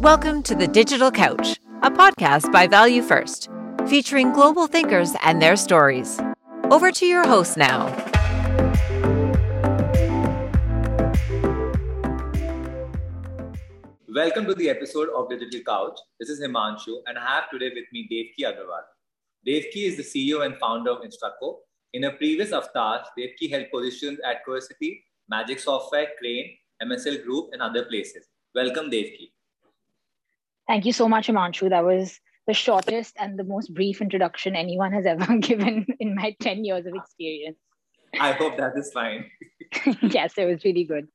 Welcome to The Digital Couch, a podcast by Value First, featuring global thinkers and their stories. Over to your host now. Welcome to the episode of Digital Couch. This is Himanshu, and I have today with me Devki Agarwal. Devki is the CEO and founder of Instrucko. In a previous avatar, Devki held positions at Coercity, Magic Software, Crane, MSL Group, and other places. Welcome, Devki. Thank you so much, Himanshu. That was the shortest and the most brief introduction anyone has ever given in my 10 years of experience. I hope that is fine. yes, it was really good.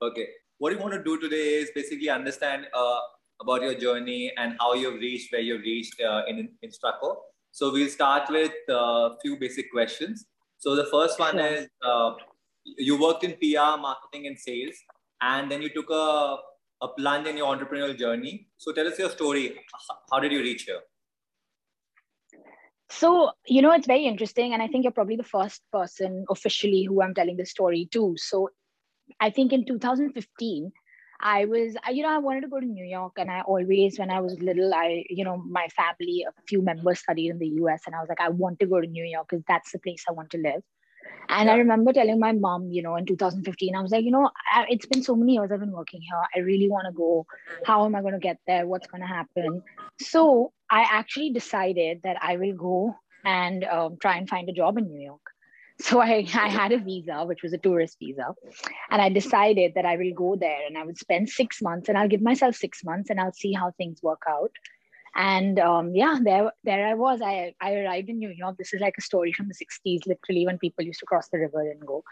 Okay. What you want to do today is basically understand uh, about your journey and how you've reached where you've reached uh, in Instrucko. So we'll start with a uh, few basic questions. So the first one sure. is uh, you worked in PR, marketing, and sales, and then you took a, a plunge in your entrepreneurial journey. So tell us your story. How did you reach here? So, you know, it's very interesting. And I think you're probably the first person officially who I'm telling this story to. So, I think in 2015, I was, you know, I wanted to go to New York. And I always, when I was little, I, you know, my family, a few members studied in the US. And I was like, I want to go to New York because that's the place I want to live. And yeah. I remember telling my mom, you know, in 2015, I was like, you know, I, it's been so many years I've been working here. I really want to go. How am I going to get there? What's going to happen? So I actually decided that I will go and um, try and find a job in New York. So I, I had a visa, which was a tourist visa. And I decided that I will go there and I would spend six months and I'll give myself six months and I'll see how things work out and um, yeah there there i was. I, I arrived in new york. This is like a story from the 60s literally when people used to cross the river and go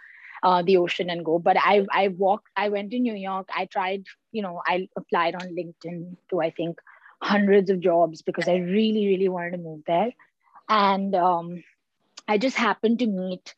uh, the ocean and go. But i i walked i went to new york. I tried you know i applied on linkedin to i think hundreds of jobs because i really really wanted to move there. And um, i just happened to meet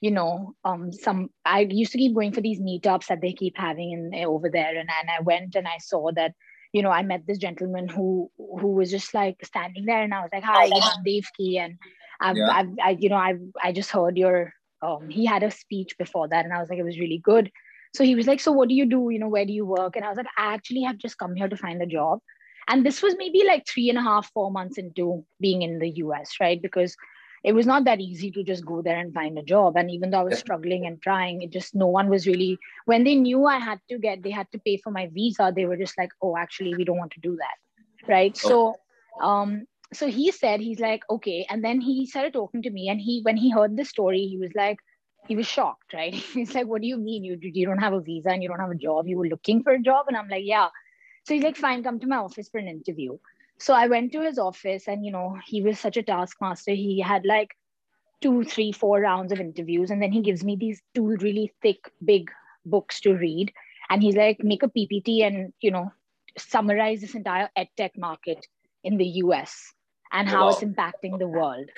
you know um, some i used to keep going for these meetups that they keep having in over there. And, and i went and i saw that you know, I met this gentleman who who was just like standing there, and I was like, "Hi, you know, Devki, and I've, yeah. I've, I, you know, I I just heard your." Um, he had a speech before that, and I was like, it was really good. So he was like, "So what do you do? You know, where do you work?" And I was like, "I actually have just come here to find a job." And this was maybe like three and a half, four months into being in the US, right? Because it was not that easy to just go there and find a job. And even though i was struggling and trying it just no one was really when they knew i had to get they had to pay for my visa they were just like oh actually we don't want to do that. Right? Oh. so um so he said he's like okay. And then he started talking to me and he when he heard the story he was like he was shocked right? He's like what do you mean? You you don't have a visa and you don't have a job? You were looking for a job? And i'm like yeah. So he's like fine come to my office for an interview so I went to his office, and you know, he was such a taskmaster. He had like two, three, four rounds of interviews, and then he gives me these two really thick, big books to read. And he's like, make a PPT and you know, summarize this entire edtech market in the US and how wow. it's impacting the world.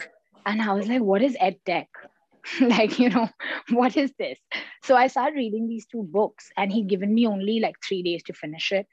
And I was like, what is edtech? like, you know, what is this? So I started reading these two books, and he'd given me only like three days to finish it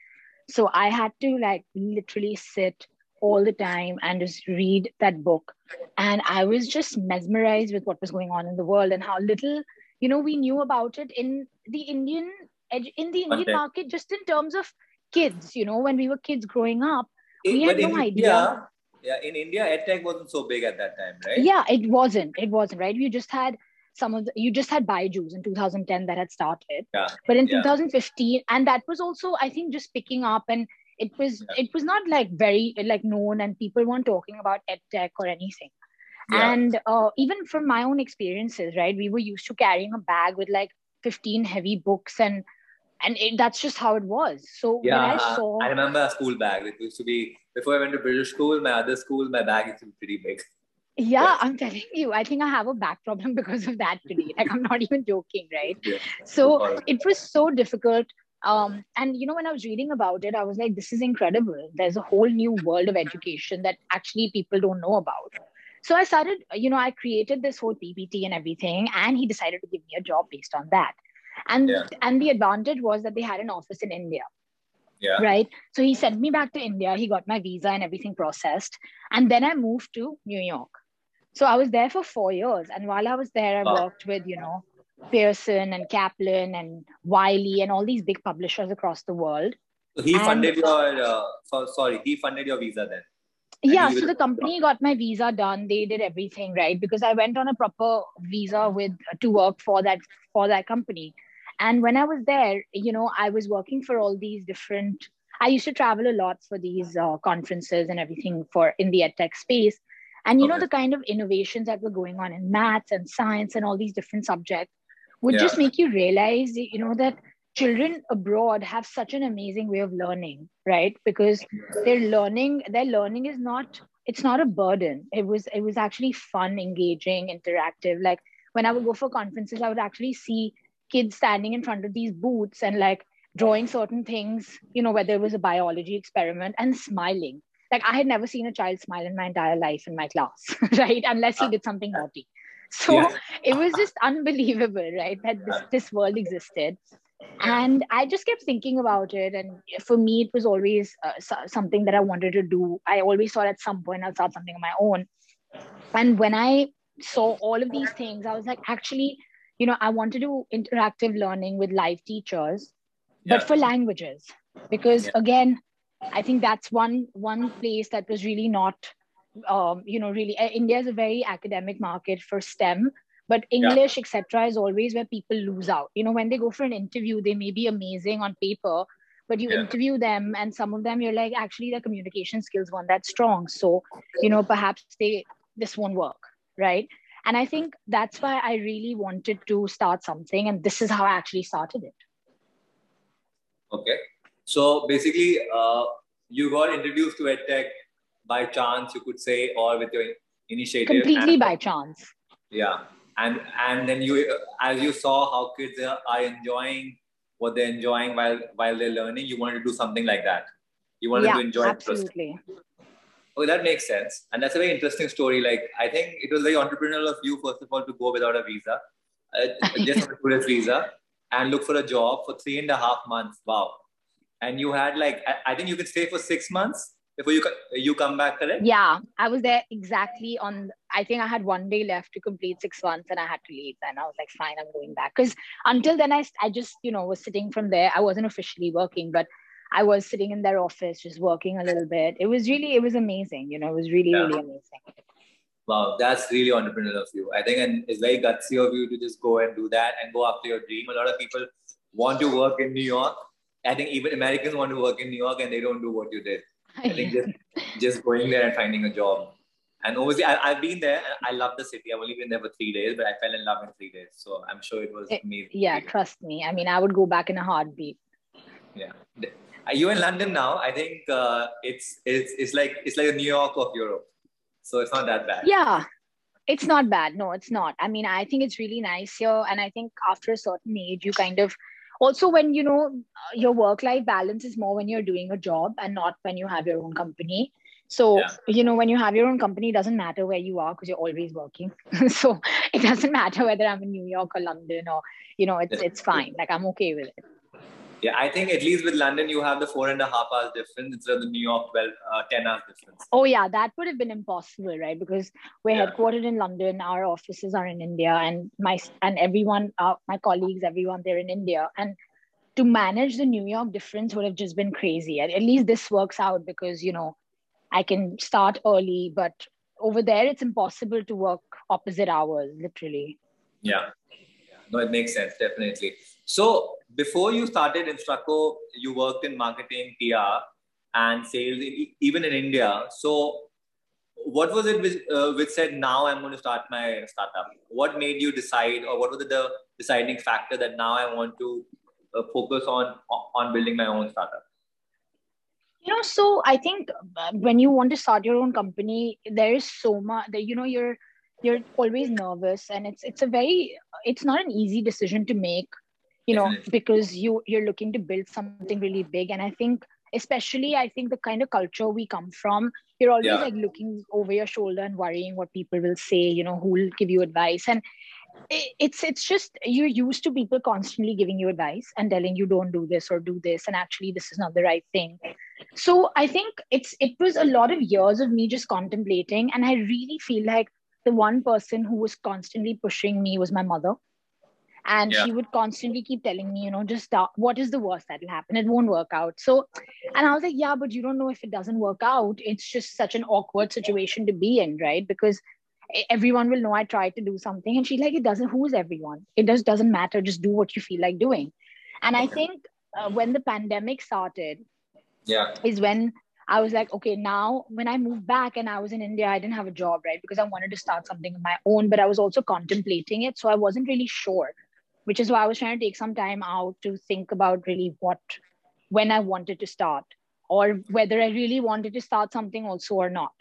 so i had to like literally sit all the time and just read that book. And i was just mesmerized with what was going on in the world and how little you know we knew about it in the indian in the indian okay. market just in terms of kids you know when we were kids growing up eh, we had no idea. India, yeah in india edtech wasn't so big at that time right? Yeah it wasn't. It wasn't right? We just had some of the, you just had Byju's in 2010 that had started. Yeah. But in yeah. 2015, and that was also, I think, just picking up and it was yeah. it was not like very like known and people weren't talking about edtech or anything. And uh, even from my own experiences, right, we were used to carrying a bag with like 15 heavy books and and it, that's just how it was. So yeah, I, saw... I remember a school bag. It used to be before I went to British school. My other school, my bag used to be pretty big. Yeah, I'm telling you, I think I have a back problem because of that today. Like, I'm not even joking, right? Yeah. So it was so difficult. Um, and you know, when I was reading about it, I was like, this is incredible. There's a whole new world of education that actually people don't know about. So I started, you know, I created this whole PPT and everything, and he decided to give me a job based on that. And yeah. and the advantage was that they had an office in India. Yeah. Right. So he sent me back to India. He got my visa and everything processed. And then I moved to New York. So I was there for four years. And while I was there, I worked with, you know, Pearson and Kaplan and Wiley and all these big publishers across the world. So he and, funded your. Uh, so, sorry, he funded your visa then. Yeah, so the company got my visa done. They did everything right because I went on a proper visa with to work for that for that company. And when I was there, you know, I was working for all these different. I used to travel a lot for these uh, conferences and everything for in the edtech space. And you okay. know the kind of innovations that were going on in maths and science and all these different subjects would yeah. just make you realize, you know, that children abroad have such an amazing way of learning right? Because their learning their learning is not it's not a burden. It was it was actually fun engaging interactive. Like when i would go for conferences i would actually see kids standing in front of these booths and like drawing certain things you know whether it was a biology experiment and smiling like i had never seen a child smile in my entire life in my class right? Unless he did something naughty. So yeah. it was just unbelievable right that this, this world existed. And i just kept thinking about it and for me it was always uh, something that i wanted to do. I always thought at some point i'll start something on my own. And when i saw all of these things i was like actually you know i want to do interactive learning with live teachers yeah. but for languages. Because yeah. again i think that's one one place that was really not um, you know really uh, india is a very academic market for stem but english yeah. etc is always where people lose out. You know when they go for an interview they may be amazing on paper but you yeah. interview them and some of them you're like actually their communication skills weren't that strong. So you know perhaps they this won't work right? And i think that's why i really wanted to start something and this is how i actually started it. Okay so basically uh, you got introduced to edtech by chance you could say or with your initiative. Completely and, by chance. Yeah. And and then you as you saw how kids are enjoying what they're enjoying while while they're learning you wanted to do something like that. You wanted yeah, to enjoy absolutely. Okay that makes sense. And that's a very interesting story. Like i think it was very entrepreneurial of you first of all to go without a visa uh, just a tourist visa and look for a job for three and a half months. Wow and you had like I, I think you could stay for six months before you you come back correct? Yeah i was there exactly on i think i had one day left to complete six months and i had to leave. And i was like fine i'm going back. Because until then I, I just you know was sitting from there. I wasn't officially working but i was sitting in their office just working a little bit. It was really it was amazing you know it was really yeah. really amazing. Wow that's really entrepreneurial of you. I think and it's very gutsy of you to just go and do that and go after your dream. A lot of people want to work in new york i think even americans want to work in new york and they don't do what you did I think just just going there and finding a job. And obviously, I, have been there. I love the city. I've only been there for three days, but I fell in love in three days. So I'm sure it was amazing. Yeah, trust me. I mean, I would go back in a heartbeat. Yeah. Are you in London now? I think uh, it's it's it's like it's like a New York of Europe. So it's not that bad. Yeah, it's not bad. No, it's not. I mean, I think it's really nice here, and I think after a certain age, you kind of also when you know your work life balance is more when you're doing a job and not when you have your own company. So yeah. you know when you have your own company it doesn't matter where you are because you're always working. So it doesn't matter whether i'm in new york or london or you know it's it's fine. Like i'm okay with it yeah, I think at least with London, you have the four and a half hours difference instead of the New York 12, uh, 10 hours difference. Oh, yeah, that would have been impossible, right? Because we're yeah. headquartered in London, our offices are in India, and my and everyone, uh, my colleagues, everyone, they're in India. And to manage the New York difference would have just been crazy. At, at least this works out because, you know, I can start early, but over there, it's impossible to work opposite hours, literally. Yeah. No, it makes sense, definitely. So before you started Instrucko, you worked in marketing, PR, and sales, even in India. So what was it which, uh, which said, now I'm going to start my startup? What made you decide, or what was the deciding factor that now I want to uh, focus on on building my own startup? You know, so I think uh, when you want to start your own company, there is so much that you know you're you're always nervous, and it's it's a very it's not an easy decision to make you know because you you're looking to build something really big. And i think especially i think the kind of culture we come from you're always yeah. like looking over your shoulder and worrying what people will say you know who will give you advice. And it's it's just you're used to people constantly giving you advice and telling you don't do this or do this and actually this is not the right thing. So i think it's it was a lot of years of me just contemplating. And i really feel like the one person who was constantly pushing me was my mother and yeah. she would constantly keep telling me you know just start what is the worst that'll happen? It won't work out. So and i was like yeah but you don't know if it doesn't work out. It's just such an awkward situation to be in right? Because everyone will know i tried to do something and she's like it doesn't who's everyone? It just doesn't matter. Just do what you feel like doing. And i think uh, when the pandemic started yeah. is when I was like, okay, now when I moved back and I was in India, I didn't have a job, right? Because I wanted to start something of my own, but I was also contemplating it. So I wasn't really sure which is why I was trying to take some time out to think about really what, when I wanted to start, or whether I really wanted to start something also or not.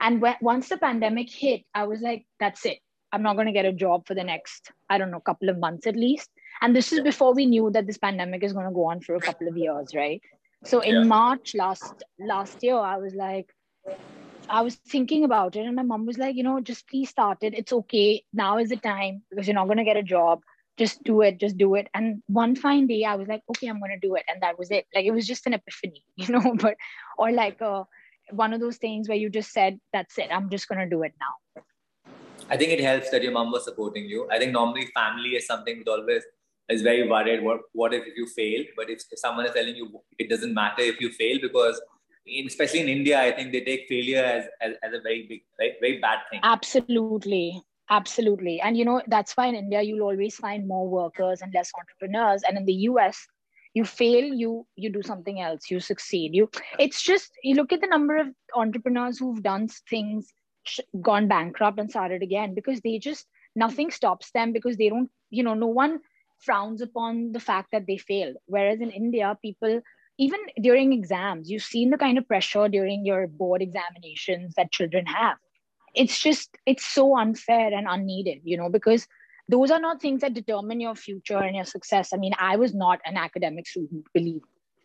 And when, once the pandemic hit, I was like, that's it. I'm not going to get a job for the next, I don't know, couple of months at least. And this is before we knew that this pandemic is going to go on for a couple of years, right? So in yeah. March last last year, I was like, I was thinking about it, and my mom was like, you know, just please start it. It's okay. Now is the time because you're not going to get a job just do it, just do it. And one fine day, I was like, okay, I'm going to do it. And that was it. Like, it was just an epiphany, you know, but, or like uh, one of those things where you just said, that's it, I'm just going to do it now. I think it helps that your mom was supporting you. I think normally family is something that always is very worried. What, what if you fail? But if, if someone is telling you it doesn't matter if you fail because in, especially in India, I think they take failure as, as, as a very big, very, very bad thing. Absolutely. Absolutely. And you know, that's why in India you'll always find more workers and less entrepreneurs. And in the US, you fail, you you do something else, you succeed. You it's just you look at the number of entrepreneurs who've done things, gone bankrupt and started again because they just nothing stops them because they don't, you know, no one frowns upon the fact that they failed. Whereas in India, people even during exams, you've seen the kind of pressure during your board examinations that children have it's just it's so unfair and unneeded you know because those are not things that determine your future and your success. I mean i was not an academic student believe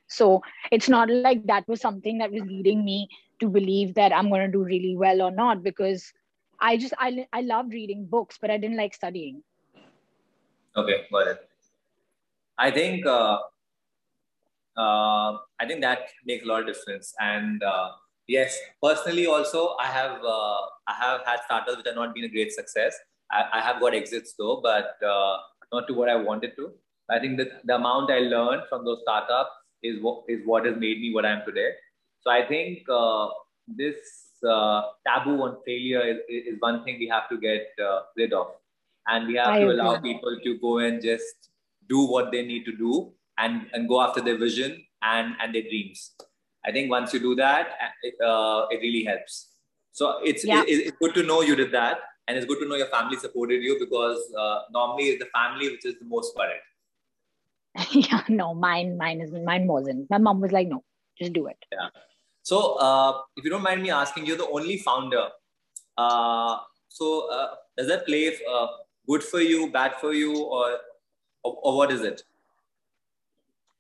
so it's not like that was something that was leading me to believe that i'm going to do really well or not because i just i, I loved reading books but i didn't like studying. Okay got it. I think uh, uh, i think that makes a lot of difference. And uh, Yes, personally also I have uh, I have had startups which have not been a great success. I, I have got exits though, but uh, not to what I wanted to. I think that the amount I learned from those startups is what is what has made me what I am today. So I think uh, this uh, taboo on failure is, is one thing we have to get uh, rid of, and we have I to agree. allow people to go and just do what they need to do and and go after their vision and and their dreams. I think once you do that, uh, it really helps. So it's, yeah. it, it's good to know you did that. And it's good to know your family supported you because uh, normally it's the family which is the most worried. yeah, no, mine, mine is mine wasn't. My mom was like, no, just do it. Yeah. So uh, if you don't mind me asking, you're the only founder. Uh, so uh, does that play uh, good for you, bad for you, or, or, or what is it?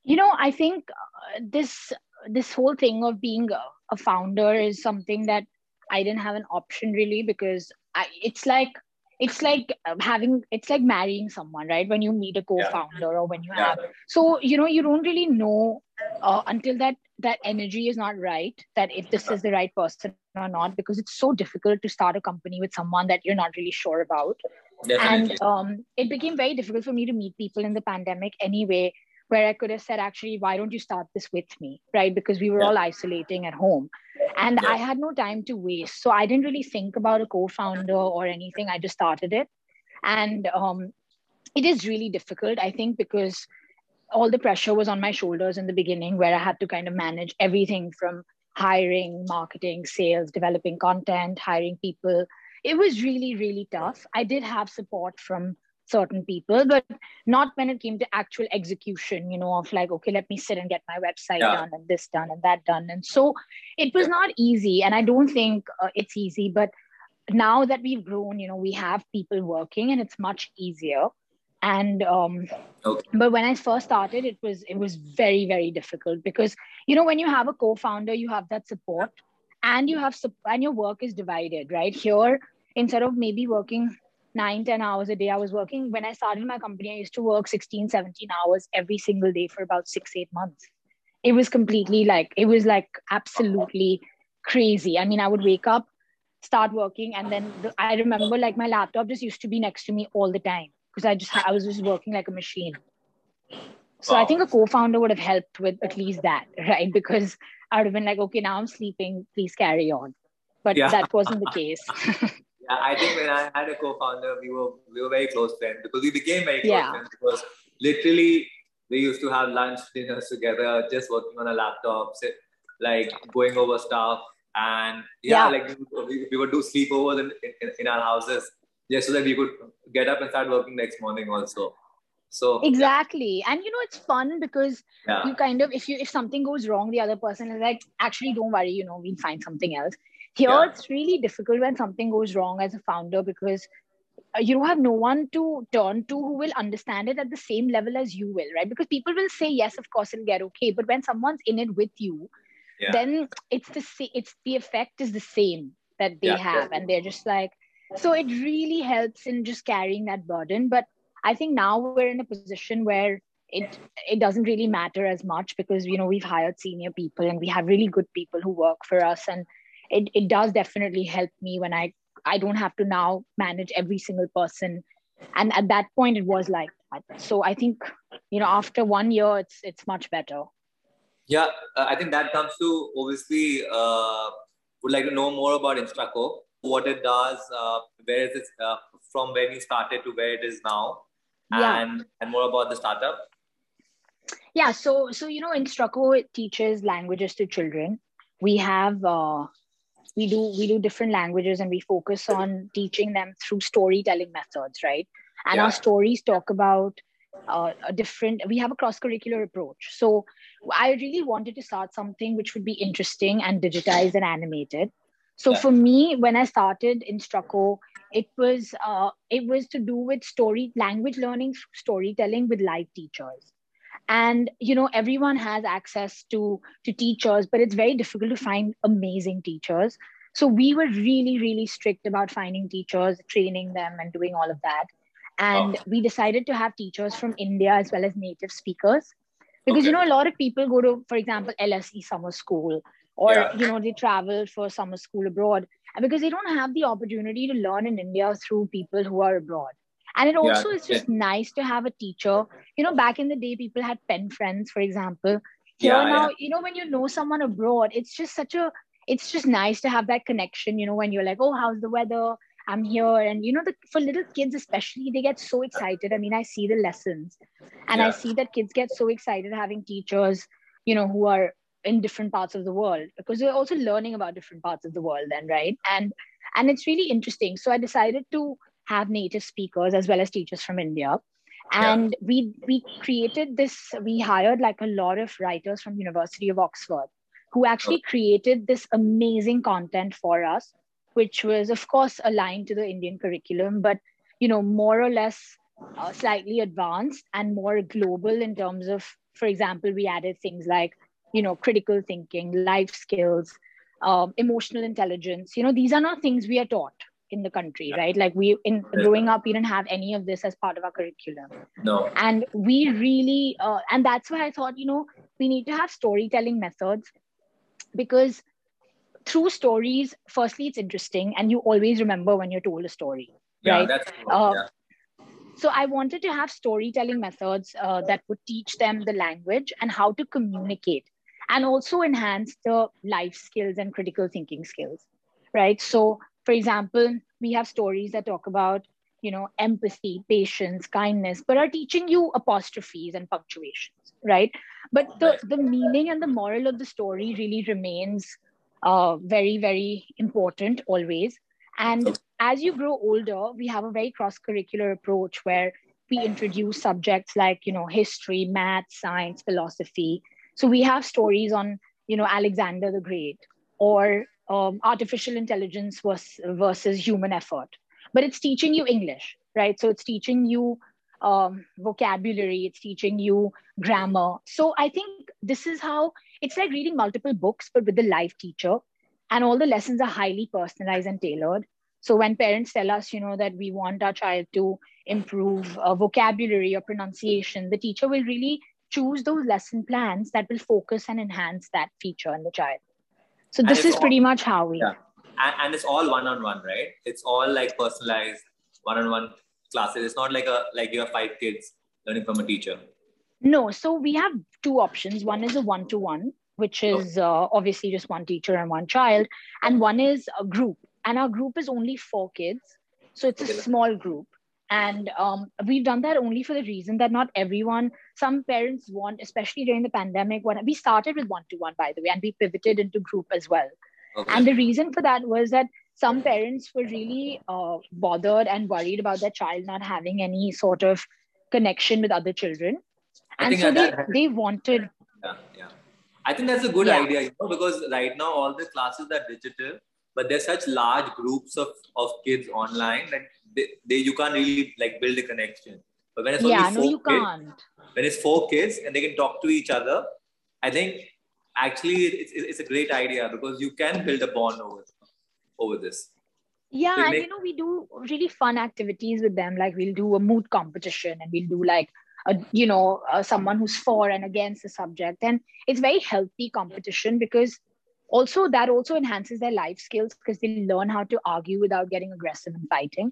You know, I think uh, this this whole thing of being a, a founder is something that I didn't have an option really because I, it's like it's like um, having it's like marrying someone right when you meet a co-founder yeah. or when you yeah. have so you know you don't really know uh, until that that energy is not right that if this is the right person or not because it's so difficult to start a company with someone that you're not really sure about Definitely. and um, it became very difficult for me to meet people in the pandemic anyway where I could have said, actually, why don't you start this with me? Right. Because we were yeah. all isolating at home and yeah. I had no time to waste. So I didn't really think about a co founder or anything. I just started it. And um, it is really difficult, I think, because all the pressure was on my shoulders in the beginning, where I had to kind of manage everything from hiring, marketing, sales, developing content, hiring people. It was really, really tough. I did have support from certain people, but not when it came to actual execution, you know, of like, okay, let me sit and get my website yeah. done and this done and that done. And so it was not easy. And I don't think uh, it's easy, but now that we've grown, you know, we have people working and it's much easier. And um, okay. but when I first started, it was it was very very difficult because you know when you have a co-founder, you have that support, and you have and your work is divided, right? Here, instead of maybe working nine, 10 hours a day. I was working when I started my company, I used to work 16, 17 hours every single day for about six, eight months. It was completely like, it was like absolutely crazy. I mean, I would wake up, start working, and then the, I remember like my laptop just used to be next to me all the time because I just I was just working like a machine. So wow. I think a co-founder would have helped with at least that, right? Because I would have been like, okay, now I'm sleeping, please carry on. But yeah. that wasn't the case. yeah, I think when I had a co-founder, we were we were very close friends because we became very close yeah. friends because literally we used to have lunch dinners together, just working on a laptop, like going over stuff. And yeah, yeah. like we, we would do sleepovers in, in, in our houses just so that we could get up and start working next morning also so exactly yeah. and you know it's fun because yeah. you kind of if you if something goes wrong the other person is like actually don't worry you know we'll find something else here yeah. it's really difficult when something goes wrong as a founder because uh, you don't have no one to turn to who will understand it at the same level as you will right? Because people will say yes of course it'll get okay. But when someone's in it with you then it's the it's the effect is the same that they have and they're just like so it really helps in just carrying that burden. But I think now we're in a position where it it doesn't really matter as much because you know we've hired senior people and we have really good people who work for us. And it, it does definitely help me when I I don't have to now manage every single person and at that point it was like that. so I think you know after one year it's it's much better yeah uh, I think that comes to obviously uh, would like to know more about Instrucko what it does uh, where is it uh, from when you started to where it is now yeah. and and more about the startup yeah so so you know Instrucko it teaches languages to children we have uh, we do we do different languages and we focus on teaching them through storytelling methods right and yeah. our stories talk about uh, a different we have a cross curricular approach so i really wanted to start something which would be interesting and digitized and animated so yeah. for me when i started Instrucko it was uh, it was to do with story language learning storytelling with live teachers and you know everyone has access to to teachers but it's very difficult to find amazing teachers so we were really really strict about finding teachers training them and doing all of that and oh. we decided to have teachers from india as well as native speakers because okay. you know a lot of people go to for example lse summer school or yeah. you know they travel for summer school abroad and because they don't have the opportunity to learn in India through people who are abroad. And it also yeah. is just nice to have a teacher. You know, back in the day, people had pen friends, for example. Here yeah, now, yeah. you know, when you know someone abroad, it's just such a, it's just nice to have that connection. You know, when you're like, oh, how's the weather? I'm here. And, you know, the, for little kids, especially, they get so excited. I mean, I see the lessons and I see that kids get so excited having teachers, you know, who are in different parts of the world because we're also learning about different parts of the world then right and and it's really interesting so i decided to have native speakers as well as teachers from india and yeah. we we created this we hired like a lot of writers from university of oxford who actually oh. created this amazing content for us which was of course aligned to the indian curriculum but you know more or less uh, slightly advanced and more global in terms of for example we added things like you know critical thinking life skills um, emotional intelligence you know these are not things we are taught in the country right? Like we in growing up we didn't have any of this as part of our curriculum. No. And we really uh, and that's why i thought you know we need to have storytelling methods because through stories firstly it's interesting and you always remember when you're told a story yeah, right? that's cool. uh, yeah. so i wanted to have storytelling methods uh, that would teach them the language and how to communicate and also enhance the life skills and critical thinking skills right? So for example we have stories that talk about you know empathy patience kindness but are teaching you apostrophes and punctuations right? But the the meaning and the moral of the story really remains uh, very very important always. And as you grow older we have a very cross curricular approach where we introduce subjects like you know history math science philosophy. So we have stories on, you know, Alexander the Great or um, artificial intelligence versus, versus human effort. But it's teaching you English, right? So it's teaching you um, vocabulary, it's teaching you grammar. So I think this is how it's like reading multiple books, but with the live teacher. And all the lessons are highly personalized and tailored. So when parents tell us, you know, that we want our child to improve uh, vocabulary or pronunciation, the teacher will really choose those lesson plans that will focus and enhance that feature in the child. So this is all, pretty much how we. Yeah. And, and it's all one-on-one, right? It's all like personalized, one-on-one classes. It's not like a like you have five kids learning from a teacher. No, so we have two options. One is a one to one, which is uh, obviously just one teacher and one child, and one is a group. And our group is only four kids, so it's a small group. And um, we've done that only for the reason that not everyone, some parents want, especially during the pandemic, when we started with one to one, by the way, and we pivoted into group as well. Okay. And the reason for that was that some parents were really uh, bothered and worried about their child not having any sort of connection with other children. and so they, they wanted. Yeah, yeah. I think that's a good yeah. idea, you know, because right now all the classes are digital, but there's such large groups of, of kids online that they, they you can't really like build a connection. But when it's only yeah, four no, you kids, can't. when it's four kids and they can talk to each other, I think actually it's, it's a great idea because you can build a bond over over this yeah so and you know we do really fun activities with them like we'll do a mood competition and we'll do like a, you know uh, someone who's for and against the subject and it's very healthy competition because also that also enhances their life skills because they learn how to argue without getting aggressive and fighting.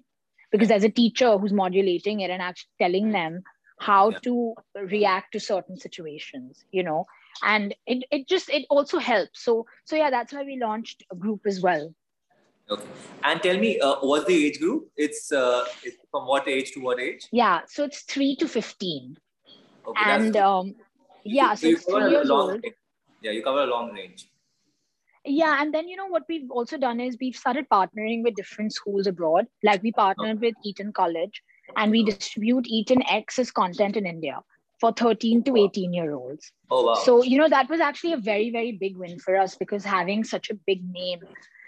Because as a teacher who's modulating it and actually telling them how yeah. to react to certain situations you know? And it, it just it also helps. So so yeah that's why we launched a group as well. Okay. And tell me uh, what's the age group? It's uh it's from what age to what age? Yeah so it's 3 to 15 okay, and um yeah so, so it's three years old. yeah you cover a long range yeah and then you know what we've also done is we've started partnering with different schools abroad like we partnered with eton college and we distribute eton x's content in india for 13 to 18 year olds. Oh, wow. So, you know, that was actually a very, very big win for us because having such a big name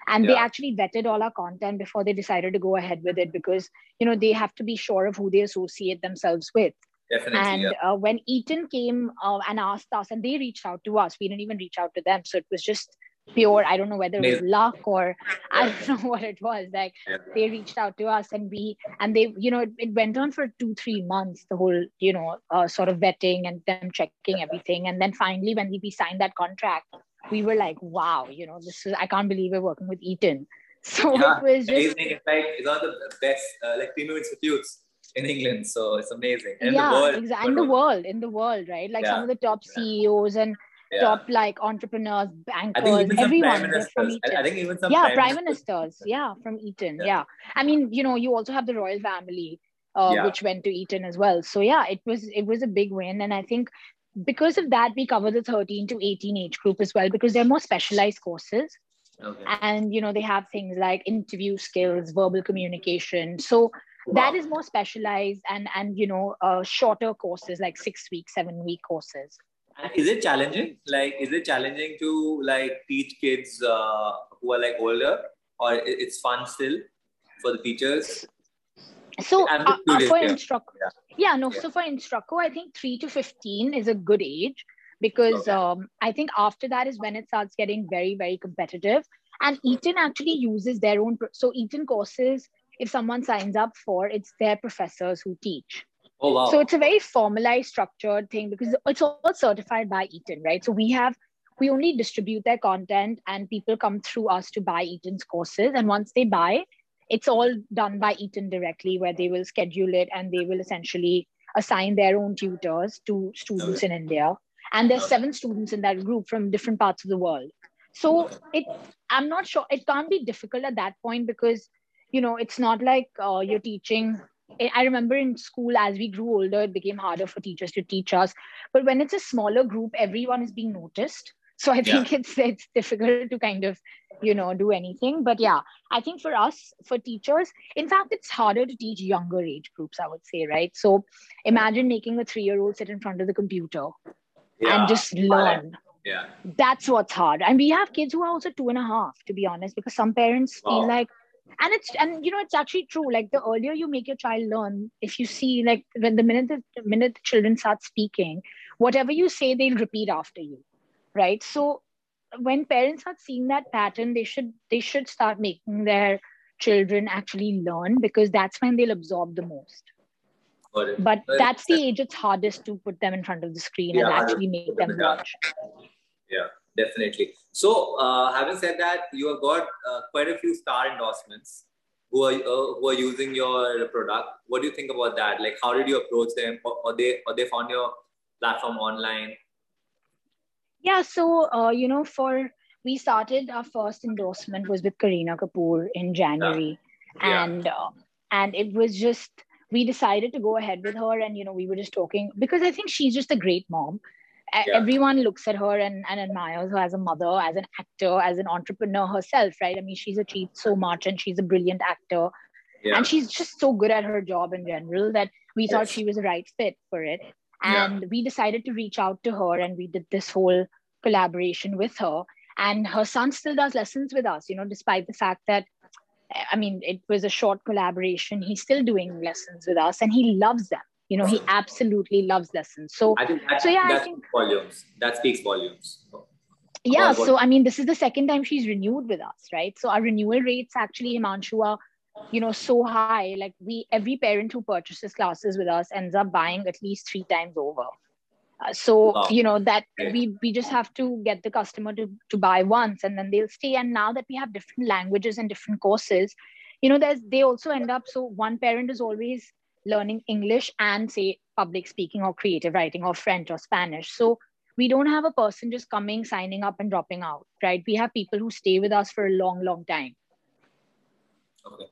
and yeah. they actually vetted all our content before they decided to go ahead with it because, you know, they have to be sure of who they associate themselves with. Definitely, and yeah. uh, when Eton came uh, and asked us, and they reached out to us, we didn't even reach out to them. So it was just pure i don't know whether it was luck or i don't know what it was like they reached out to us and we and they you know it, it went on for two three months the whole you know uh, sort of vetting and them checking everything and then finally when we signed that contract we were like wow you know this is i can't believe we're working with eton so yeah, it was just amazing. it's like it's one of the best uh, like premium institutes in England, so it's amazing. And yeah, in the world, exactly. In the world, in the world, right? Like yeah. some of the top CEOs and yeah. top like entrepreneurs, bankers, everyone from Eton. I think even some yeah, prime, prime ministers, yeah, from Eton. Yeah. yeah. I mean, you know, you also have the royal family, uh, yeah. which went to Eton as well. So yeah, it was it was a big win, and I think because of that, we cover the 13 to 18 age group as well because they're more specialized courses. Okay. And you know they have things like interview skills, verbal communication. So wow. that is more specialized and and you know uh, shorter courses like six week, seven week courses. Is it challenging? Like, is it challenging to like teach kids uh, who are like older, or it's fun still for the teachers? So uh, uh, for Instrucko, yeah. yeah. no. Yeah. So for Instrucko, I think three to fifteen is a good age because okay. um, I think after that is when it starts getting very very competitive. And Eton actually uses their own. So Eton courses, if someone signs up for, it's their professors who teach. Oh, wow. So it's a very formalized, structured thing because it's all certified by Eton, right? So we have we only distribute their content and people come through us to buy Eton's courses. And once they buy, it's all done by Eton directly, where they will schedule it and they will essentially assign their own tutors to students in India. And there's seven students in that group from different parts of the world. So it, I'm not sure it can't be difficult at that point because you know it's not like uh, you're teaching I remember in school, as we grew older, it became harder for teachers to teach us. But when it's a smaller group, everyone is being noticed. So I think yeah. it's it's difficult to kind of, you know, do anything. But yeah, I think for us, for teachers, in fact, it's harder to teach younger age groups, I would say, right? So imagine making a three-year-old sit in front of the computer yeah. and just learn. Yeah. That's what's hard. And we have kids who are also two and a half, to be honest, because some parents wow. feel like and it's and you know it's actually true. Like the earlier you make your child learn if you see like when the minute the minute the children start speaking whatever you say they'll repeat after you right? So when parents are seeing that pattern they should they should start making their children actually learn because that's when they'll absorb the most. But that's the age it's hardest to put them in front of the screen yeah, and actually make them watch. Yeah definitely. So, uh, having said that, you have got uh, quite a few star endorsements. who are uh, who are using your product. What do you think about that? Like, how did you approach them, or, or they or they found your platform online? Yeah, so uh, you know, for we started our first endorsement was with Kareena Kapoor in January, yeah. and uh, and it was just we decided to go ahead with her, and you know, we were just talking because I think she's just a great mom. Yeah. Everyone looks at her and, and admires her as a mother, as an actor, as an entrepreneur herself, right? I mean, she's achieved so much and she's a brilliant actor. Yeah. And she's just so good at her job in general that we yes. thought she was the right fit for it and yeah. we decided to reach out to her and we did this whole collaboration with her and her son still does lessons with us you know despite the fact that i mean it was a short collaboration he's still doing lessons with us and he loves them you know he absolutely loves lessons. So I think that, so yeah that I think, volumes that speaks volumes. Yeah so i mean this is the second time she's renewed with us right? So our renewal rates actually himanshu are you know so high. Like we every parent who purchases classes with us ends up buying at least three times over. Uh, so wow. you know that we we just have to get the customer to to buy once and then they'll stay. And now that we have different languages and different courses you know there's they also end up so one parent is always learning english and say public speaking or creative writing or french or spanish. So we don't have a person just coming signing up and dropping out right? We have people who stay with us for a long long time. Okay.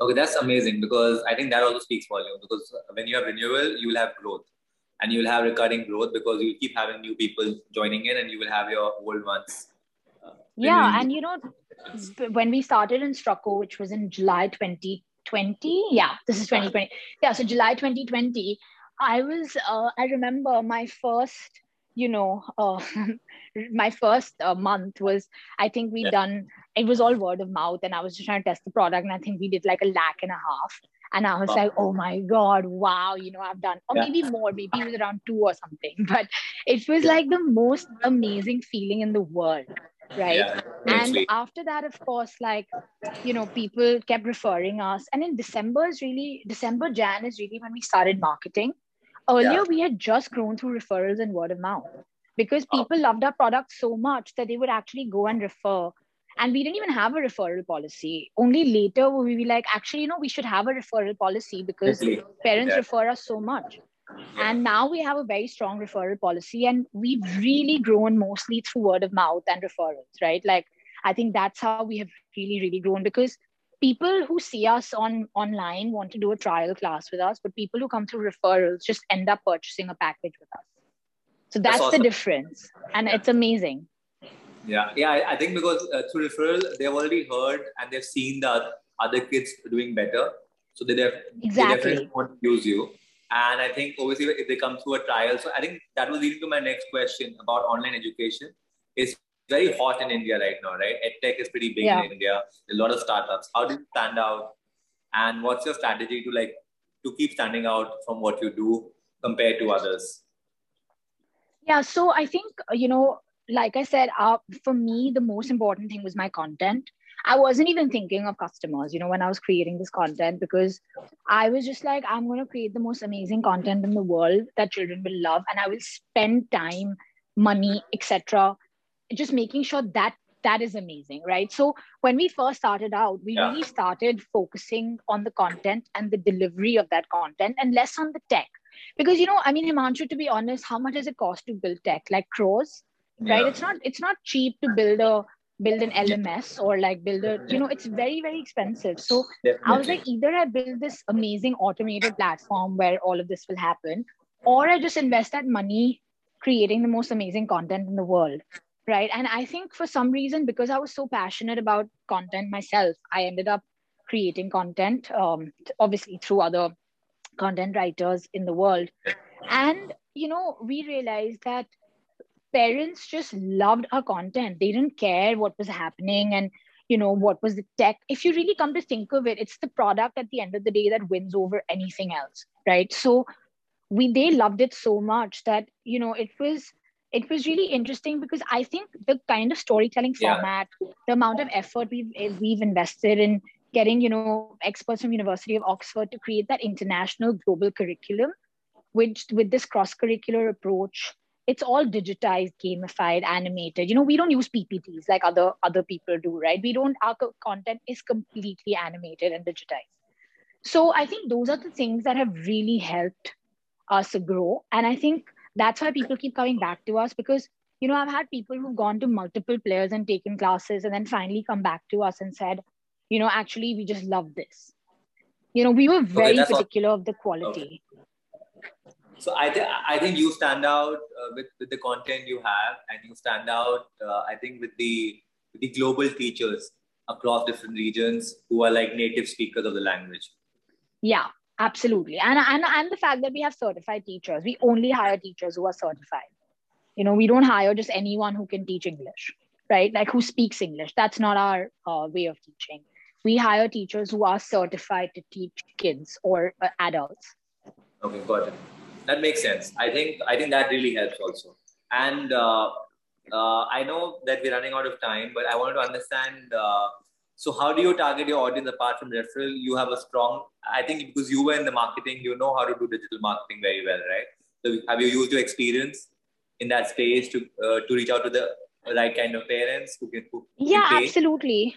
Okay, that's amazing because I think that also speaks volume because when you have renewal, you will have growth and you will have recurring growth because you keep having new people joining in and you will have your old ones. Uh, yeah, and you know, when we started in Instrucko, which was in July 2020, yeah, this is 2020. Yeah, so July 2020, I was, uh, I remember my first, you know, uh, my first uh, month was, I think we yeah. done it was all word of mouth and I was just trying to test the product. And I think we did like a lakh and a half. And I was like, oh my God, wow, you know, I've done, or yeah. maybe more, maybe it was around two or something. But it was like the most amazing feeling in the world. Right. Yeah, and after that, of course, like, you know, people kept referring us. And in December is really, December, Jan is really when we started marketing. Earlier, yeah. we had just grown through referrals and word of mouth because oh. people oh. loved our product so much that they would actually go and refer and we didn't even have a referral policy only later we be like actually you know we should have a referral policy because parents yeah. refer us so much and now we have a very strong referral policy and we've really grown mostly through word of mouth and referrals right like i think that's how we have really really grown because people who see us on online want to do a trial class with us but people who come through referrals just end up purchasing a package with us so that's, that's awesome. the difference and it's amazing yeah, yeah. I, think because uh, through referral, they've already heard and they've seen that other kids doing better, so they, def- exactly. they definitely want to use you. And I think obviously if they come through a trial, so I think that will lead to my next question about online education. It's very hot in India right now, right? EdTech is pretty big yeah. in India. A lot of startups. How do you stand out? And what's your strategy to like to keep standing out from what you do compared to others? Yeah, so I think you know like I said, uh, for me, the most important thing was my content. I wasn't even thinking of customers, you know, when I was creating this content because I was just like, I'm going to create the most amazing content in the world that children will love, and I will spend time, money, etc., just making sure that that is amazing, right? So when we first started out, we yeah. really started focusing on the content and the delivery of that content, and less on the tech. Because you know, I mean, Himanshu, to be honest, how much does it cost to build tech? Like crores right it's not it's not cheap to build a build an lms or like build a you know it's very very expensive. So Definitely. i was like either i build this amazing automated platform where all of this will happen or i just invest that money creating the most amazing content in the world right? And i think for some reason because i was so passionate about content myself i ended up creating content um, obviously through other content writers in the world. And you know we realized that parents just loved our content. They didn't care what was happening and you know what was the tech. If you really come to think of it, it's the product at the end of the day that wins over anything else, right? So we they loved it so much that you know it was it was really interesting because I think the kind of storytelling yeah. format, the amount of effort we've eh, we've invested in getting you know experts from University of Oxford to create that international global curriculum, which with this cross curricular approach it's all digitized gamified animated. You know we don't use ppts like other other people do right? We don't our content is completely animated and digitized. So i think those are the things that have really helped us grow. And i think that's why people keep coming back to us because you know i've had people who've gone to multiple players and taken classes and then finally come back to us and said you know actually we just love this. You know we were very okay, particular all. of the quality. Okay. So i think i think you stand out uh, with with the content you have and you stand out uh, i think with the with the global teachers across different regions who are like native speakers of the language. Yeah absolutely. And and and the fact that we have certified teachers we only hire teachers who are certified. You know we don't hire just anyone who can teach english right? Like who speaks english. That's not our uh, way of teaching. We hire teachers who are certified to teach kids or uh, adults. Okay got it that makes sense i think i think that really helps also and uh, uh, i know that we're running out of time but i wanted to understand uh, so how do you target your audience apart from referral you have a strong i think because you were in the marketing you know how to do digital marketing very well right so have you used your experience in that space to uh, to reach out to the right kind of parents who can who yeah absolutely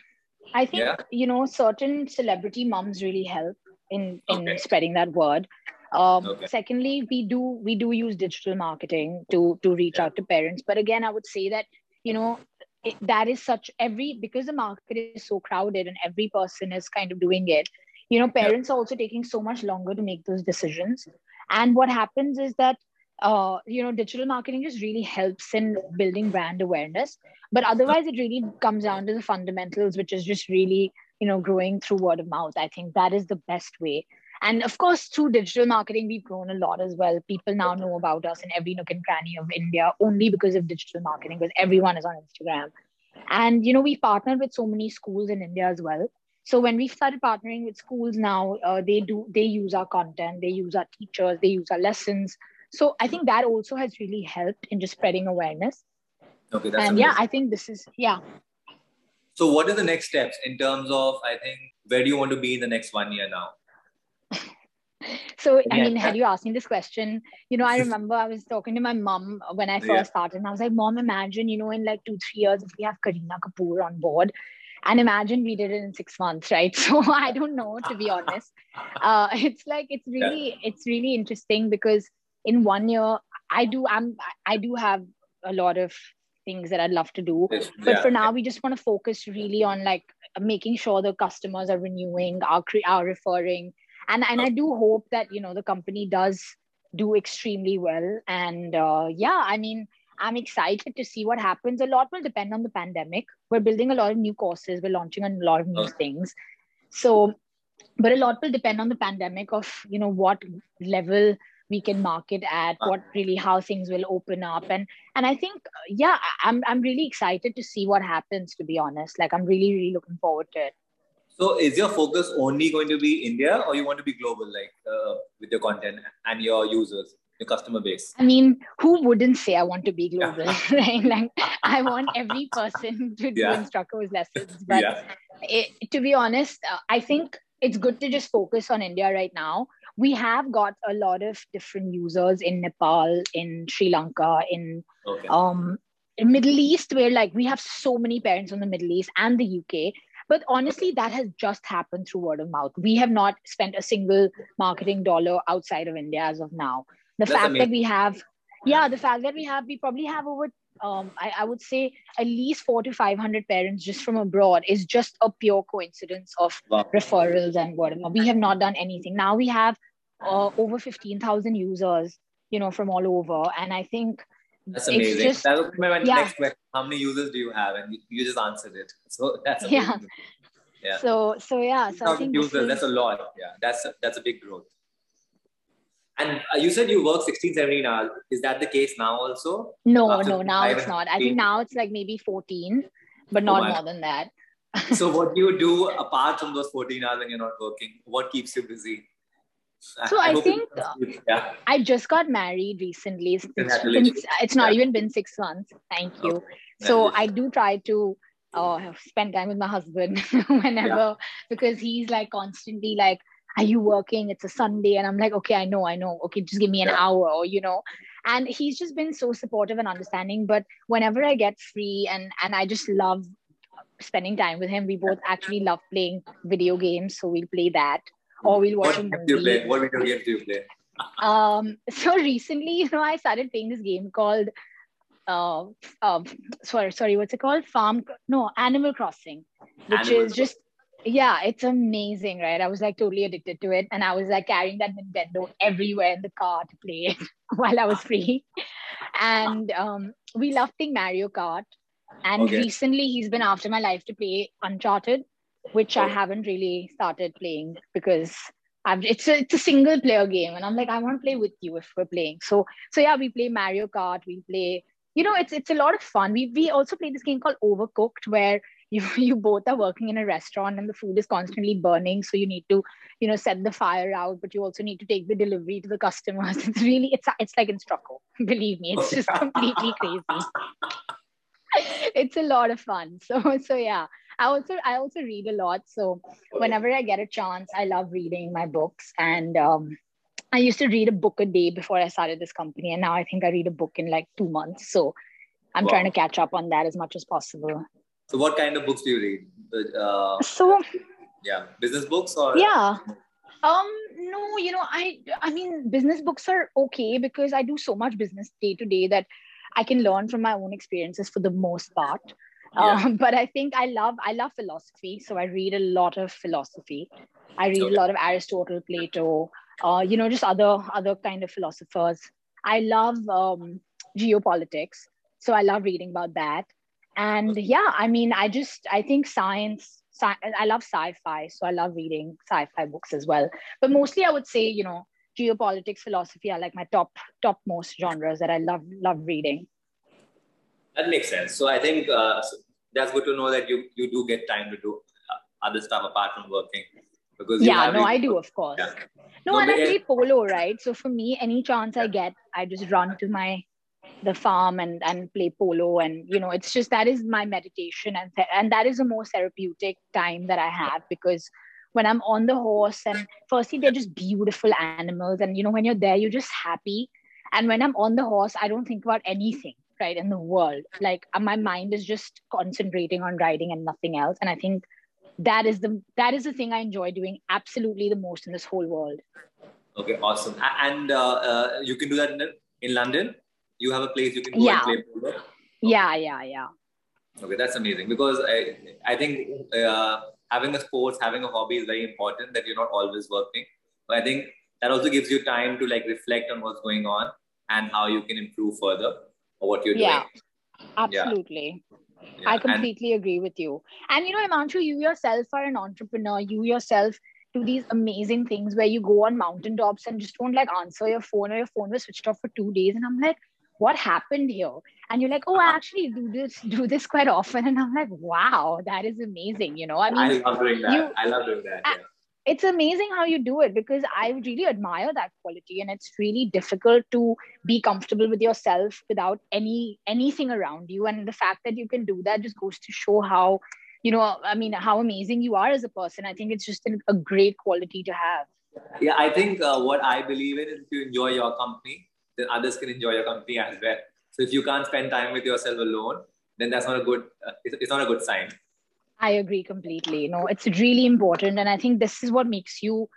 I think yeah. you know certain celebrity moms really help in in okay. spreading that word. Um, okay. Secondly, we do we do use digital marketing to to reach yeah. out to parents. But again, I would say that you know it, that is such every because the market is so crowded and every person is kind of doing it. You know, parents yeah. are also taking so much longer to make those decisions. And what happens is that uh, you know, digital marketing just really helps in building brand awareness. But otherwise, it really comes down to the fundamentals, which is just really, you know, growing through word of mouth. I think that is the best way. And of course, through digital marketing, we've grown a lot as well. People now know about us in every nook and cranny of India only because of digital marketing, because everyone is on Instagram. And, you know, we partnered with so many schools in India as well. So when we started partnering with schools now, uh, they do, they use our content, they use our teachers, they use our lessons so I think that also has really helped in just spreading awareness. Okay, that's and amazing. yeah, I think this is yeah. So what are the next steps in terms of I think where do you want to be in the next one year now? so I mean, had you asked me this question, you know, I remember I was talking to my mom when I first yeah. started, and I was like, "Mom, imagine, you know, in like two, three years, if we have Kareena Kapoor on board, and imagine we did it in six months, right?" So I don't know, to be honest. Uh, it's like it's really, yeah. it's really interesting because in one year i do i'm i do have a lot of things that i'd love to do but yeah. for now we just want to focus really on like making sure the customers are renewing are, are referring and and i do hope that you know the company does do extremely well. And uh, yeah i mean i'm excited to see what happens. A lot will depend on the pandemic. We're building a lot of new courses. We're launching a lot of new things. So but a lot will depend on the pandemic of you know what level we can market at what really how things will open up. And and i think yeah i'm i'm really excited to see what happens to be honest. Like i'm really really looking forward to it so is your focus only going to be india or you want to be global like uh, with your content and your users your customer base i mean who wouldn't say i want to be global right like i want every person to do yeah. Instrucko lessons but yeah. it, to be honest uh, i think it's good to just focus on india right now we have got a lot of different users in Nepal, in Sri Lanka, in okay. um, in Middle East, where like we have so many parents from the Middle East and the UK. But honestly, that has just happened through word of mouth. We have not spent a single marketing dollar outside of India as of now. The That's fact amazing. that we have, yeah, the fact that we have, we probably have over um, I, I, would say at least four to 500 parents just from abroad is just a pure coincidence of wow. referrals and word of mouth. We have not done anything. Now we have uh, over 15,000 users, you know, from all over. And I think that's amazing. Just, that was my yeah. next question. How many users do you have? And you just answered it. So that's amazing. Yeah. Yeah. So, so yeah. So I think users, is, that's a lot. Yeah. That's a, that's a big growth. And uh, you said you work 16, 17 hours. Is that the case now also? No, After no, now it's not. I think now it's like maybe 14, but not oh more than that. so what do you do apart from those 14 hours when you're not working? What keeps you busy? So I, I think yeah. I just got married recently. It's, it's not yeah. even been six months. Thank you. Okay. So I do try to uh, spend time with my husband whenever yeah. because he's like constantly like are you working? It's a Sunday. And I'm like, okay, I know, I know. Okay, just give me an hour, or, you know. and he's just been so supportive and understanding but whenever i get free and and i just love spending time with him we both actually love playing video games so we'll play that or we'll watch what a game do you play? What video games do you play? um so recently you know i started playing this game called uh, uh sorry sorry what's it called farm no animal crossing which Animal is just yeah it's amazing right i was like totally addicted to it and i was like carrying that nintendo everywhere in the car to play it while i was free and um we love playing mario kart and Okay. recently he's been after my life to play uncharted which i haven't really started playing because I've, it's a it's a single player game, and I'm like, I want to play with you if we're playing. So so yeah, we play Mario Kart. We play, you know, it's it's a lot of fun. We we also play this game called Overcooked, where you you both are working in a restaurant and the food is constantly burning, so you need to you know set the fire out, but you also need to take the delivery to the customers. It's really it's it's like Instrucko. Believe me, it's just completely crazy. it's a lot of fun. So so yeah. I also I also read a lot. So whenever I get a chance, I love reading my books. And um, I used to read a book a day before I started this company, and now I think I read a book in like two months. So I'm Wow. trying to catch up on that as much as possible. So, what kind of books do you read? The, uh, So yeah, business books or yeah. Um, no, you know, I I mean business books are okay because I do so much business day to day that I can learn from my own experiences for the most part. Yeah. Um, but I think I love I love philosophy, so I read a lot of philosophy. I read Okay. a lot of Aristotle, Plato, uh, you know, just other other kind of philosophers. I love um, geopolitics, so I love reading about that. And yeah, I mean, I just I think science. Sci- I love sci-fi, so I love reading sci-fi books as well. But mostly, I would say, you know, geopolitics, philosophy are like my top top most genres that I love love reading. That makes sense. So I think uh, that's good to know that you you do get time to do uh, other stuff apart from working. Because yeah no i do of course. Yeah. no, No, and i play polo right? So for me any chance i get i just run to my the farm and and play polo. And you know it's just that is my meditation. And th- and that is the most therapeutic time that i have because when i'm on the horse and firstly they're just beautiful animals. And you know when you're there you're just happy. And when i'm on the horse i don't think about anything right in the world like uh, my mind is just concentrating on riding and nothing else and i think that is the that is the thing i enjoy doing absolutely the most in this whole world Okay, awesome. And uh, uh, you can do that in, in London. You have a place you can go Yeah. and play polo. yeah yeah yeah Okay, that's amazing because I I think uh, having a sports, having a hobby is very important. That you're not always working. But I think that also gives you time to like reflect on what's going on and how you can improve further what you're Yeah. doing. absolutely Yeah, i and- completely agree with you and you know Himanshu you yourself are an entrepreneur you yourself do these amazing things where you go on mountain tops and just don't like answer your phone or your phone was switched off for two days and i'm like what happened here and you're like oh i uh-huh. actually do this do this quite often and i'm like wow that is amazing you know i mean I love doing that. you- I love doing that. Yeah. It's amazing how you do it because I really admire that quality and it's really difficult to be comfortable with yourself without any anything around you and the fact that you can do that just goes to show how you know I mean how amazing you are as a person I think it's just an, a great quality to have Yeah, I think uh, what I believe in is if you enjoy your company, then others can enjoy your company as well. So if you can't spend time with yourself alone, then that's not a good. Uh, it's, it's not a good sign. I agree completely you know it's really important and I think this is what makes you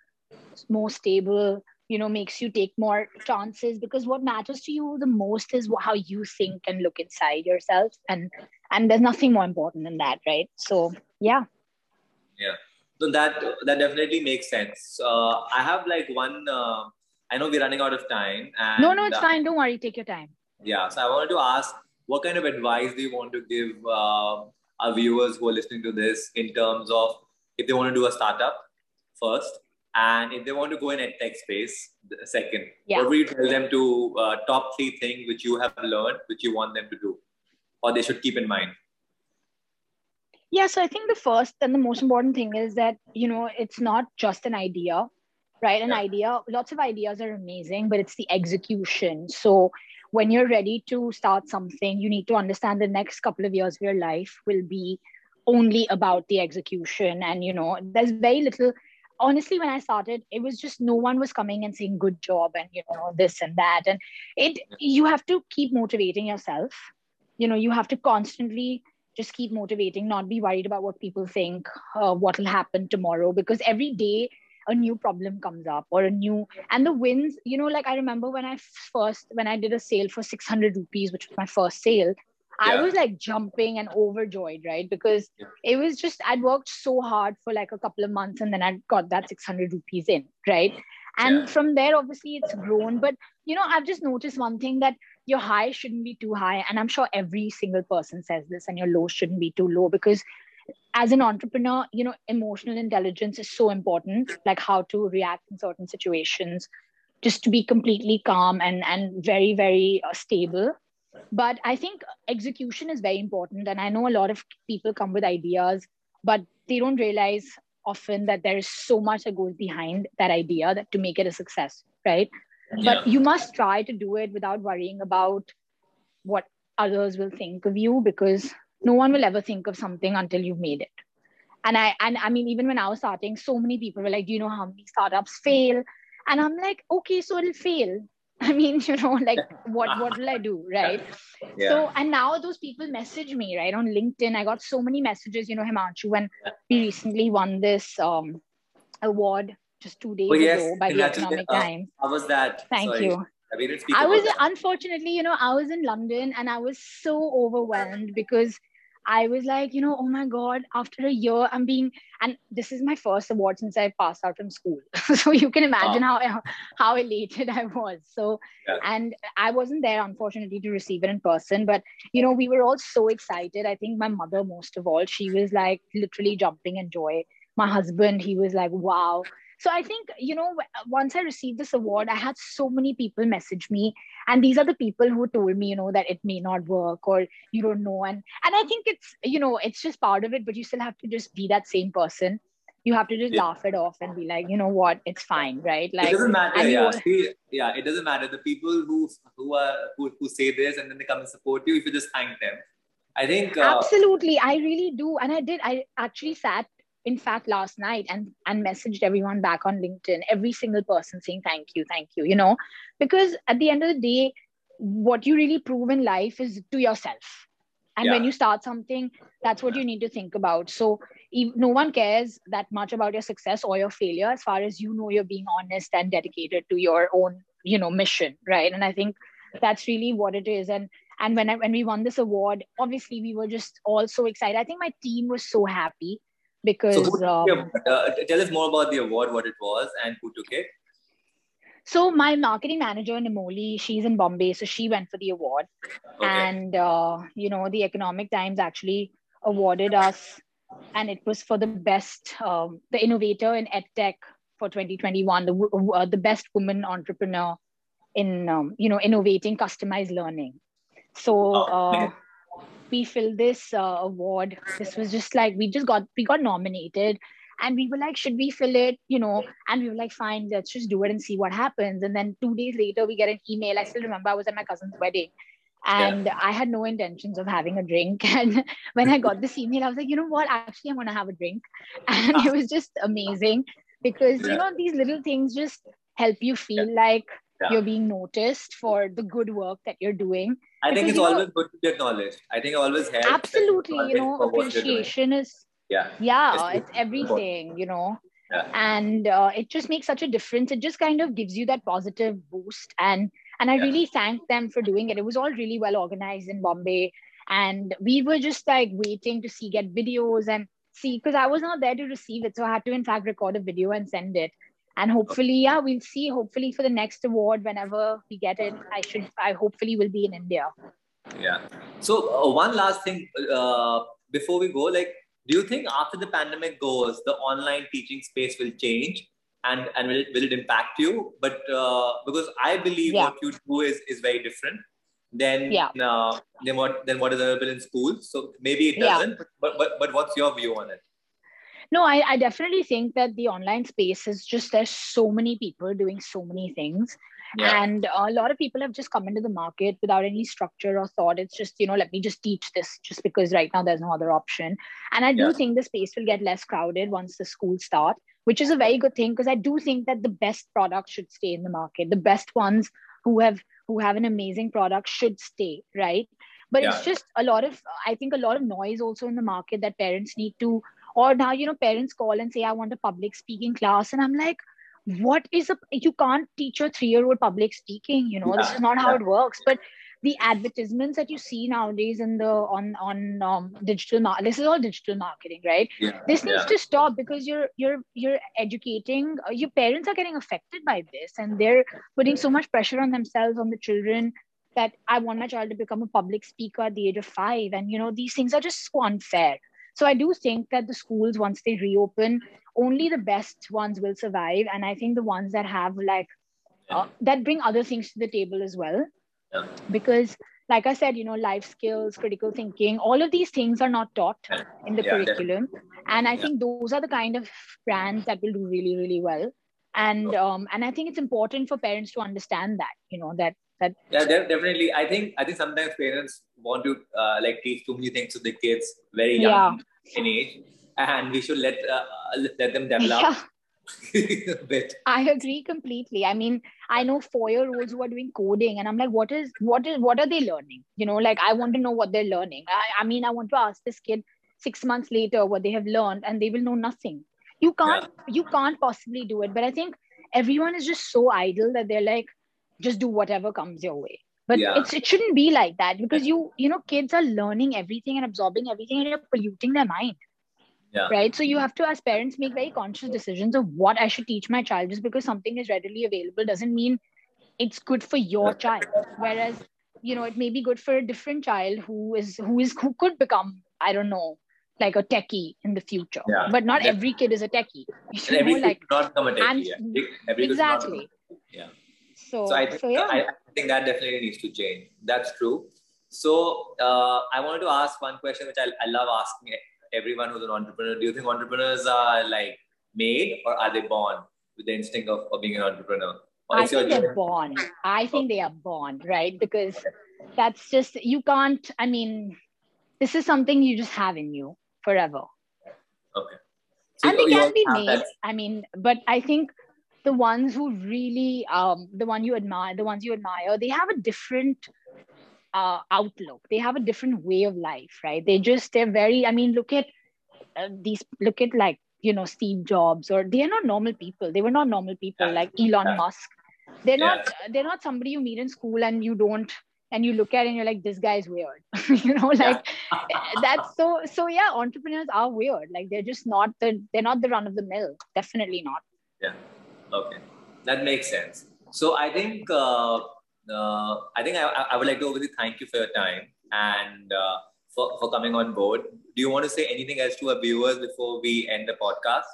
more stable you know makes you take more chances because what matters to you the most is how you think and look inside yourself and and there's nothing more important than that right so yeah Yeah. So that that definitely makes sense. Uh, I have like one. Uh, I know we're running out of time. And, no no it's uh, fine don't worry take your time Yeah. So I wanted to ask, what kind of advice do you want to give uh, our viewers who are listening to this in terms of if they want to do a startup first, and if they want to go in a tech space second? Yeah. What would you tell them to uh, top three things which you have learned, which you want them to do, or they should keep in mind? yeah so i think the first and the most important thing is that you know it's not just an idea right an Yeah. idea lots of ideas are amazing but it's the execution so when you're ready to start something you need to understand the next couple of years of your life will be only about the execution and you know there's very little honestly when i started it was just no one was coming and saying good job and you know this and that. And it you have to keep motivating yourself. You know you have to constantly just keep motivating not be worried about what people think uh, what will happen tomorrow because every day a new problem comes up or a new and the wins you know like i remember when i first when i did a sale for 600 rupees which was my first sale yeah. I was like jumping and overjoyed, right? Because yeah. it was just, I'd worked so hard for like a couple of months and then I got that 600 rupees in, right? And yeah. from there, obviously, it's grown. But, you know, I've just noticed one thing that your high shouldn't be too high. And I'm sure every single person says this, and your low shouldn't be too low because as an entrepreneur, you know, emotional intelligence is so important, like how to react in certain situations, just to be completely calm and, and very, very uh, stable but i think execution is very important and i know a lot of people come with ideas but they don't realize often that there is so much that goes behind that idea that to make it a success right yeah. but you must try to do it without worrying about what others will think of you because no one will ever think of something until you've made it and i and i mean even when i was starting so many people were like do you know how many startups fail and i'm like okay so it'll fail I mean, you know, like what what will I do, right? Yeah. So and now those people message me right on LinkedIn. I got so many messages, you know, Himanshu, when we recently won this um, award just two days oh, yes. ago by the Economic uh, Times. How was that? Thank Sorry. you. I mean, I was unfortunately, you know, I was in London and I was so overwhelmed because I was like, you know, oh my God, after a year, I'm being, and this is my first award since I passed out from school. so you can imagine oh. how, how elated I was. So, yeah. and I wasn't there, unfortunately, to receive it in person, but, you know, we were all so excited. I think my mother, most of all, she was like literally jumping in joy. My husband, he was like, wow so i think you know once i received this award i had so many people message me. And these are the people who told me you know that it may not work or you don't know. And and i think it's you know it's just part of it but you still have to just be that same person. You have to just yeah. laugh it off and be like you know what? It's fine right? Like it doesn't matter. yeah. See, yeah it doesn't matter. The people who who are who, who say this and then they come and support you if you just thank them. I think uh, absolutely, I really do, and I did. I actually sat in fact last night and and messaged everyone back on linkedin every single person saying thank you thank you you know? Because at the end of the day what you really prove in life is to yourself. And yeah. when you start something that's what you need to think about. So no one cares that much about your success or your failure as far as you know you're being honest and dedicated to your own you know mission right? And i think that's really what it is. And and when I, when we won this award obviously we were just all so excited. I think my team was so happy because so um, uh, tell us more about the award what it was and who took it so my marketing manager Nimoli, she's in Bombay, so she went for the award, okay. and uh, you know the Economic Times actually awarded us, and it was for the best, um, the innovator in edtech for 2021, the uh, the best woman entrepreneur in um, you know innovating customized learning. So oh, uh, we filled this uh, award. This was just like we just got we got nominated and we were like should we fill it you know? And we were like fine let's just do it and see what happens. And then two days later we get an email. I still remember i was at my cousin's wedding and yeah. i had no intentions of having a drink. And when i got this email i was like you know what? Actually i'm going to have a drink. And it was just amazing because yeah. you know these little things just help you feel yeah. like you're being noticed for the good work that you're doing I think it's always know, good to be acknowledged. I think it always helps. Absolutely, you know, appreciation is yeah, yeah, it's, it's everything, you know. Yeah. And uh, it just makes such a difference. It just kind of gives you that positive boost, and and I yeah. really thank them for doing it. It was all really well organized in Bombay, and we were just like waiting to see get videos and see because I was not there to receive it, so I had to in fact record a video and send it and hopefully yeah we'll see. Hopefully for the next award whenever we get it i should i hopefully will be in india. Yeah. So uh, one last thing uh, before we go like do you think after the pandemic goes the online teaching space will change and and will it, will it impact you? But uh, because i believe yeah. what you do is is very different than yeah. uh, than what than what is available in schools. So maybe it doesn't yeah. but, but but what's your view on it no I, I definitely think that the online space is just there's so many people doing so many things yeah. and a lot of people have just come into the market without any structure or thought it's just you know let me just teach this just because right now there's no other option and i do yeah. think the space will get less crowded once the schools start which is a very good thing because I do think that the best products should stay in the market. The best ones who have who have an amazing product should stay, right? But yeah. it's just a lot of I think a lot of noise also in the market that parents need to or now you know parents call and say I want a public speaking class and I'm like what is a you can't teach a three year old public speaking you know yeah. this is not how yeah. it works but the advertisements that you see nowadays in the on on um, digital mar- this is all digital marketing right yeah. this needs to stop because you're you're you're educating uh, your parents are getting affected by this and they're putting so much pressure on themselves on the children that i want my child to become a public speaker at the age of 5 and you know these things are just so unfair so i do think that the schools once they reopen only the best ones will survive. And i think the ones that have like uh, that bring other things to the table as well. Yeah. because like i said you know life skills critical thinking all of these things are not taught in the yeah, curriculum. And i yeah. think those are the kind of brands that will do really really well. And um and i think it's important for parents to understand that you know that that yeah definitely i think i think sometimes parents want to uh, like teach too many things to the kids very young in age and we should let uh, let them develop a bit. I agree completely. I mean, I know four-year-olds who are doing coding, and I'm like, what is what is what are they learning? You know, like I want to know what they're learning. I, I mean, I want to ask this kid six months later what they have learned, and they will know nothing. You can't yeah. you can't possibly do it. But I think everyone is just so idle that they're like, just do whatever comes your way. But yeah. it's it shouldn't be like that because you you know kids are learning everything and absorbing everything, and you're polluting their mind yeah. right so you have to as parents make very conscious decisions of what i should teach my child just because something is readily available doesn't mean it's good for your child whereas you know it may be good for a different child who is who is who could become i don't know like a techie in the future yeah. but not every kid is a techie you every know, like not become a techie yeah. every exactly yeah so, so I think, so, yeah. I, I think that definitely needs to change that's true so uh, I wanted to ask one question which I, I love asking everyone who's an entrepreneur, do you think entrepreneurs are like made or are they born with the instinct of, of being an entrepreneur? I think they're born. I think they are born, right? Because that's just, you can't, I mean, this is something you just have in you forever. Okay. So and they can be made. I mean, but I think the ones who really, um, the one you admire, the ones you admire, they have a different uh, outlook. They have a different way of life right? They just they're very i mean look at uh, these look at like you know steve jobs or they're not normal people. They were not normal people yeah. like elon yeah. musk. They're not they're not somebody you meet in school and you don't and you look at it and you're like this guy's weird. You know like that's so so yeah entrepreneurs are weird. Like they're just not the they're not the run of the mill. Definitely not. Yeah okay that makes sense so i think uh, uh, I think I, I would like to obviously thank you for your time and uh, for, for coming on board. Do you want to say anything else to our viewers before we end the podcast?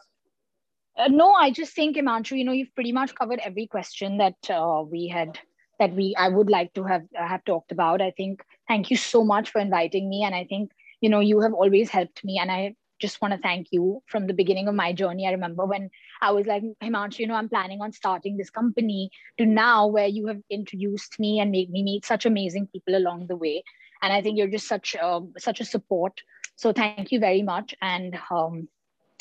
Uh, no, I just think, Himanshu, you know, you've pretty much covered every question that uh, we had that we I would like to have uh, have talked about. I think thank you so much for inviting me, and I think you know you have always helped me, and I just want to thank you from the beginning of my journey. I remember when I was like, Himanshu, you know, I'm planning on starting this company to now where you have introduced me and made me meet such amazing people along the way. And I think you're just such um, such a support. So thank you very much. And um,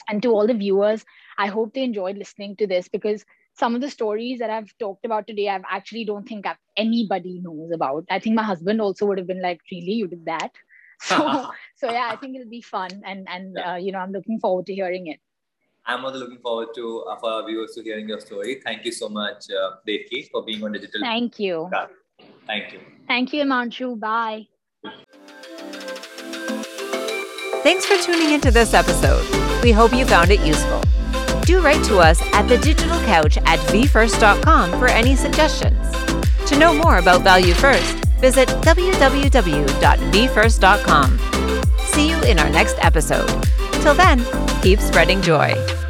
and to all the viewers, I hope they enjoyed listening to this because some of the stories that I've talked about today, I've actually don't think I've, anybody knows about. I think my husband also would have been like, really, you did that? So, so yeah, I think it'll be fun, and and uh, you know, I'm looking forward to hearing it. I'm also looking forward to uh, for our viewers to hearing your story. Thank you so much, uh, Devki, for being on Digital. Thank you. Thank you. Thank you, Himanshu. Bye. Thanks for tuning into this episode. We hope you found it useful. Do write to us at the digital couch at vfirst.com for any suggestions. To know more about Value First, visit www.vfirst.com. See you in our next episode. Till then, keep spreading joy.